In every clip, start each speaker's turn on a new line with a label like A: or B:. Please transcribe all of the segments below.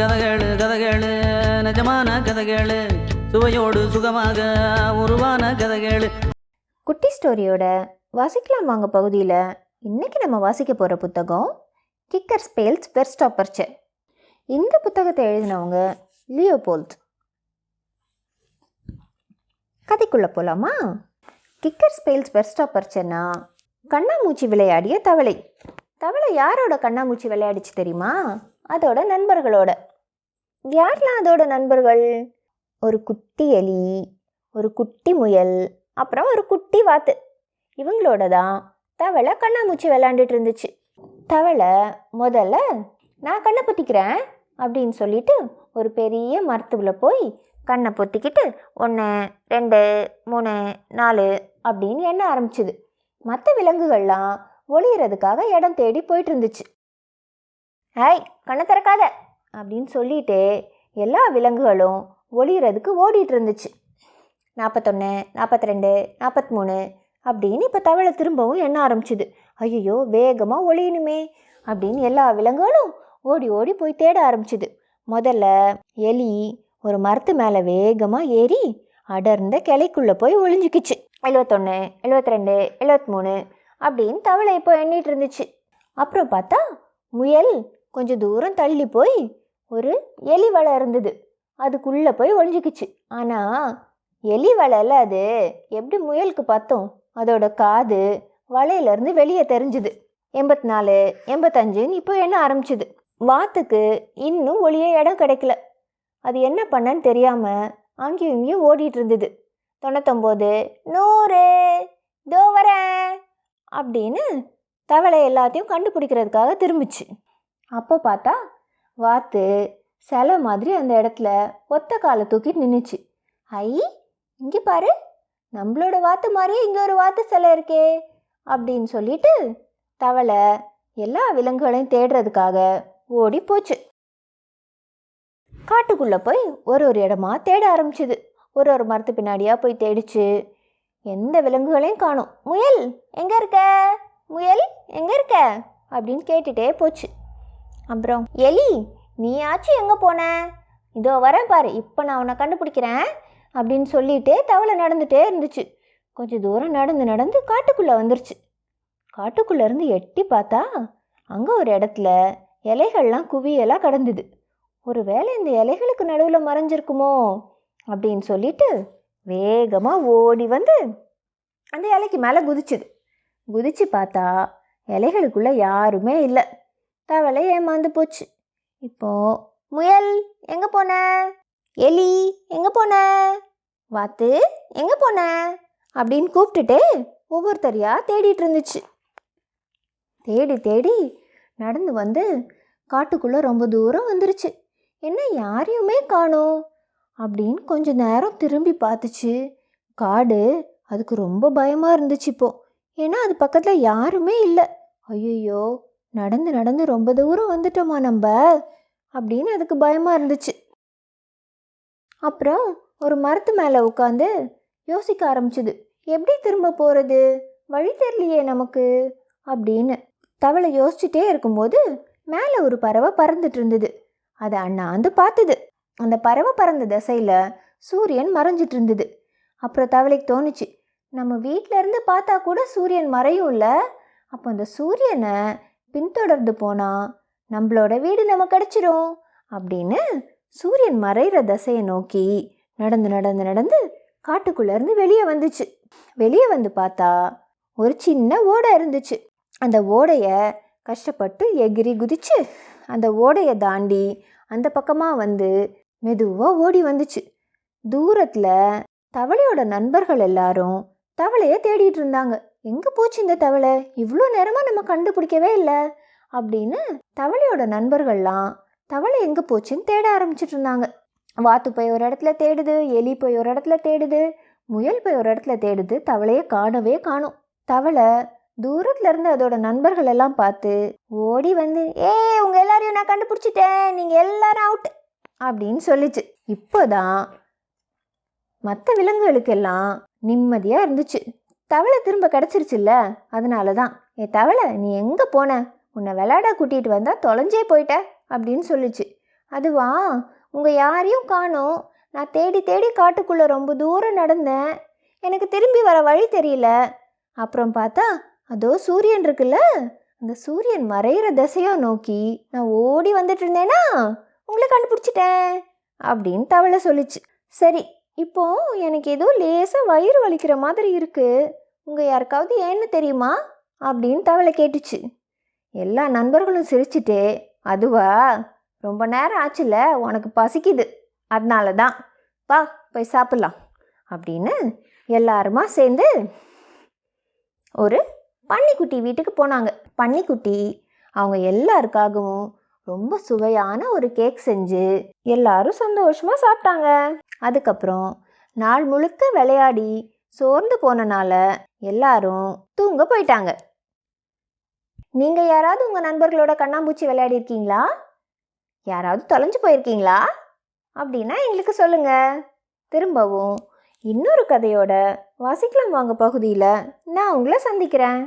A: கதகளு கதகளு நிஜமான கதகளு சுவையோடு சுகமாக உருவான கதகளு.
B: குட்டி ஸ்டோரியோட வாசிக்கலாம் வாங்க பகுதியில். இன்னைக்கு நம்ம வாசிக்க போகிற புத்தகம் கிக்கர் ஸ்பேல்ஸ் வெர்ஸ்டாப்பர்ச்சு இந்த புத்தகத்தை எழுதினவங்க லியோபோல்ட் கதைக்குள்ளே போகலாமா கிக்கர் ஸ்பேல்ஸ் வெர்ஸ்டாப்பர்ச்சன்னா கண்ணாமூச்சி விளையாடிய தவளை. தவளை யாரோட கண்ணாமூச்சி விளையாடிச்சு தெரியுமா? அதோட நண்பர்களோட. யாரெலாம் அதோட நண்பர்கள்? ஒரு குட்டி எலி ஒரு குட்டி முயல் அப்புறம் ஒரு குட்டி வாத்து. இவங்களோட தான் தவளை கண்ணாமூச்சி விளாண்டுட்டு இருந்துச்சு. தவளை முதல்ல நான் கண்ணை பொத்திக்கிறேன் அப்படின்னு சொல்லிட்டு ஒரு பெரிய மரத்துக்குள்ள போய் கண்ணை பொத்திக்கிட்டு ஒன்று ரெண்டு மூணு நாலு அப்படின்னு எண்ண ஆரம்பிச்சுது. மற்ற விலங்குகள்லாம் ஒளியறதுக்காக இடம் தேடி போயிட்டு இருந்துச்சு ஹாய் கண்ணை திறக்காத அப்படின்னு சொல்லிட்டு எல்லா விலங்குகளும் ஒளியறதுக்கு ஓடிட்டு இருந்துச்சு நாற்பத்தொன்று நாற்பத்தி ரெண்டு நாற்பத்தி மூணு அப்படின்னு இப்போ தவளை திரும்பவும் எண்ண ஆரம்பிச்சுது. ஐயோ வேகமாக ஒளியணுமே அப்படின்னு எல்லா விலங்குகளும் ஓடி ஓடி போய் தேட ஆரம்பிச்சுது. முதல்ல எலி ஒரு மரத்து மேலே வேகமாக ஏறி அடர்ந்த கிளைக்குள்ளே போய் ஒளிஞ்சுக்கிச்சு. எழுவத்தொன்று எழுபத்தி ரெண்டு எழுபத்தி மூணு அப்படின்னு தவளை இப்போ எண்ணிட்டு இருந்துச்சு. அப்புறம் பார்த்தா முயல் கொஞ்சம் தூரம் தள்ளி போய் ஒரு எலி வலை இருந்தது. அதுக்குள்ளே போய் ஒளிஞ்சுக்கிச்சு. ஆனால் எலி வலையில் அது எப்படி முயலுக்கு பார்த்தோம்? அதோட காது வலையிலேருந்து வெளியே தெரிஞ்சுது. எண்பத்தி நாலு எண்பத்தஞ்சுன்னு இப்போ என்ன ஆரம்பிச்சுது. வாத்துக்கு இன்னும் ஒளியே இடம் கிடைக்கல. அது என்ன பண்ணன்னு தெரியாமல் அங்கேயும் இங்கேயும் ஓடிட்டு இருந்தது. தொண்ணூத்தொம்போது நூறு தோ வரேன். அப்படின்னு தவளை எல்லாத்தையும் கண்டுபிடிக்கிறதுக்காக திரும்பிச்சு. அப்போ பார்த்தா வாத்து சிலை மாதிரி அந்த இடத்துல ஒத்த காலை தூக்கிட்டு நின்றுச்சு ஐ இங்கே பாரு நம்மளோட வாத்து மாதிரியே இங்கே ஒரு வாத்து சிலை இருக்கே அப்படின்னு சொல்லிட்டு தவளை எல்லா விலங்குகளையும் தேடுறதுக்காக ஓடி போச்சு. காட்டுக்குள்ளே போய் ஒரு ஒரு இடமா தேட ஆரம்பிச்சுது. ஒரு ஒரு மரத்து பின்னாடியாக போய் தேடிச்சு எந்த விலங்குகளையும் காணும். முயல் எங்கே இருக்க? முயல் எங்கே இருக்க? அப்படின்னு கேட்டுட்டே போச்சு. அப்புறம் எலி நீயாச்சும் எங்கே போன? இதோ வரேன் பாரு இப்போ நான் உன்னை கண்டுபிடிக்கிறேன் அப்படின்னு சொல்லிட்டு தவளை நடந்துட்டே இருந்துச்சு. கொஞ்சம் தூரம் நடந்து நடந்து காட்டுக்குள்ளே வந்துருச்சு. காட்டுக்குள்ளேருந்து எட்டி பார்த்தா அங்கே ஒரு இடத்துல இலைகள்லாம் குவியலாக கடந்தது. ஒருவேளை இந்த இலைகளுக்கு நடுவில் மறைஞ்சிருக்குமோ அப்படின்னு சொல்லிட்டு வேகமாக ஓடி வந்து அந்த இலைக்கு மேலே குதிச்சுது. குதிச்சு பார்த்தா இலைகளுக்குள்ளே யாருமே இல்லை. தவளை ஏமாந்து போச்சு. இப்போ முயல் எங்கே போன? எலி எங்கே போன? வாத்து எங்கே போன? அப்படின்னு கூப்பிட்டுட்டு ஒவ்வொருத்தரையாக தேடிட்டு இருந்துச்சு. தேடி தேடி நடந்து வந்து காட்டுக்குள்ளே ரொம்ப தூரம் வந்துருச்சு. என்ன யாரையுமே காணோம். அப்படின்னு கொஞ்ச நேரம் திரும்பி பார்த்துச்சு. காடு அதுக்கு ரொம்ப பயமாக இருந்துச்சு இப்போ. ஏன்னா அது பக்கத்தில் யாருமே இல்லை. ஐயோ நடந்து நடந்து ரொம்ப தூரம் வந்துட்டோமா நம்ம? அப்படின்னு அதுக்கு பயமாக இருந்துச்சு. அப்புறம் ஒரு மரத்து மேலே உட்காந்து யோசிக்க ஆரம்பிச்சுது. எப்படி திரும்ப போகிறது வழி தெரியலையே நமக்கு அப்படின்னு. தவளை யோசிச்சுட்டே இருக்கும்போது மேலே ஒரு பறவை பறந்துட்டு இருந்தது. அதை அண்ணாந்து பார்த்தது. அந்த பறவை பறந்த திசையில் சூரியன் மறைஞ்சிட்டு இருந்தது அப்புறம் தவளைக்கு தோணுச்சு நம்ம வீட்டிலேருந்து பார்த்தா கூட சூரியன் மறையும்ல அப்போ அந்த சூரியனை பின்தொடர்ந்து போனால் நம்மளோட வீடு நம்ம கிடச்சிரும் அப்படின்னு சூரியன் மறைகிற திசையை நோக்கி நடந்து நடந்து நடந்து காட்டுக்குள்ளேருந்து வெளியே வந்துச்சு. வெளியே வந்து பார்த்தா ஒரு சின்ன ஓடை இருந்துச்சு. அந்த ஓடையை கஷ்டப்பட்டு எகிரி குதிச்சு அந்த ஓடையை தாண்டி அந்த பக்கமாக வந்து மெதுவாக ஓடி வந்துச்சு. தூரத்தில் தவளையோட நண்பர்கள் எல்லாரும் தவளையை தேடிட்டு இருந்தாங்க. எங்கே போச்சு இந்த தவளை? இவ்வளோ நேரமாக நம்ம கண்டுபிடிக்கவே இல்லை அப்படின்னு தவளையோட நண்பர்கள்லாம் தவளை எங்கே போச்சுன்னு தேட ஆரம்பிச்சிட்டு இருந்தாங்க. வாத்து போய் ஒரு இடத்துல தேடுது எலி போய் ஒரு இடத்துல தேடுது முயல் போய் ஒரு இடத்துல தேடுது தவளையை காணவே காணும். தவளை தூரத்துல இருந்து அதோட நண்பர்கள் எல்லாம் பார்த்து ஓடி வந்து ஏ உங்க எல்லாரையும் நான் கண்டுபிடிச்சிட்டேன். நீங்க எல்லாரும் அவுட் அப்படின்னு சொல்லிச்சு. இப்போதான் மற்ற விலங்குகளுக்கெல்லாம் நிம்மதியாக இருந்துச்சு. தவளை திரும்ப கிடச்சிருச்சுல்ல அதனால தான் ஏ தவளை நீ எங்கே போன? உன்னை விளையாட கூட்டிகிட்டு வந்தால் தொலைஞ்சே போயிட்ட அப்படின்னு சொல்லுச்சு. அதுவா? உங்கள் யாரையும் காணோம். நான் தேடி தேடி காட்டுக்குள்ளே ரொம்ப தூரம் நடந்தேன். எனக்கு திரும்பி வர வழி தெரியல. அப்புறம் பார்த்தா அதோ சூரியன் இருக்குல்ல? அந்த சூரியன் மறையிற திசையை நோக்கி நான் ஓடி வந்துட்டு இருந்தேனா? உங்களை கண்டுபிடிச்சிட்டேன் அப்படின்னு தவளை சொல்லுச்சு. சரி இப்போ எனக்கு ஏதோ லேசாக வயிறு வலிக்கிற மாதிரி இருக்குது உங்கள் யாருக்காவது ஏன்னு தெரியுமா? அப்படின்னு தவளை கேட்டுச்சு. எல்லா நண்பர்களும் சிரிச்சிட்டு அதுவா? ரொம்ப நேரம் ஆச்சுல உனக்கு பசிக்குது. அதனால தான் வா போய் சாப்பிட்லாம் அப்படின்னு எல்லாருமா சேர்ந்து ஒரு பன்னிக்குட்டி வீட்டுக்கு போனாங்க. பன்னிக்குட்டி அவங்க எல்லாருக்காகவும் ரொம்ப சுவையான ஒரு கேக் செஞ்சு எல்லாரும் சந்தோஷமாக சாப்பிட்டாங்க. அதுக்கப்புறம் நாள் முழுக்க விளையாடி சோர்ந்து போனனால எல்லாரும் தூங்க போயிட்டாங்க. நீங்கள் யாராவது உங்கள் நண்பர்களோட கண்ணாம்பூச்சி விளையாடி இருக்கீங்களா? யாராவது தொலைஞ்சு போயிருக்கீங்களா? அப்படின்னா எங்களுக்கு சொல்லுங்க. திரும்பவும் இன்னொரு கதையோட வாசிக்கலாம் வாங்க பகுதியில் நான் உங்களை சந்திக்கிறேன்.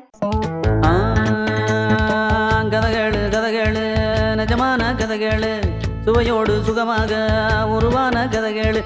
A: நிஜமான கதைகள். சுவையோடு சுகமாக உருவான கதைகள்.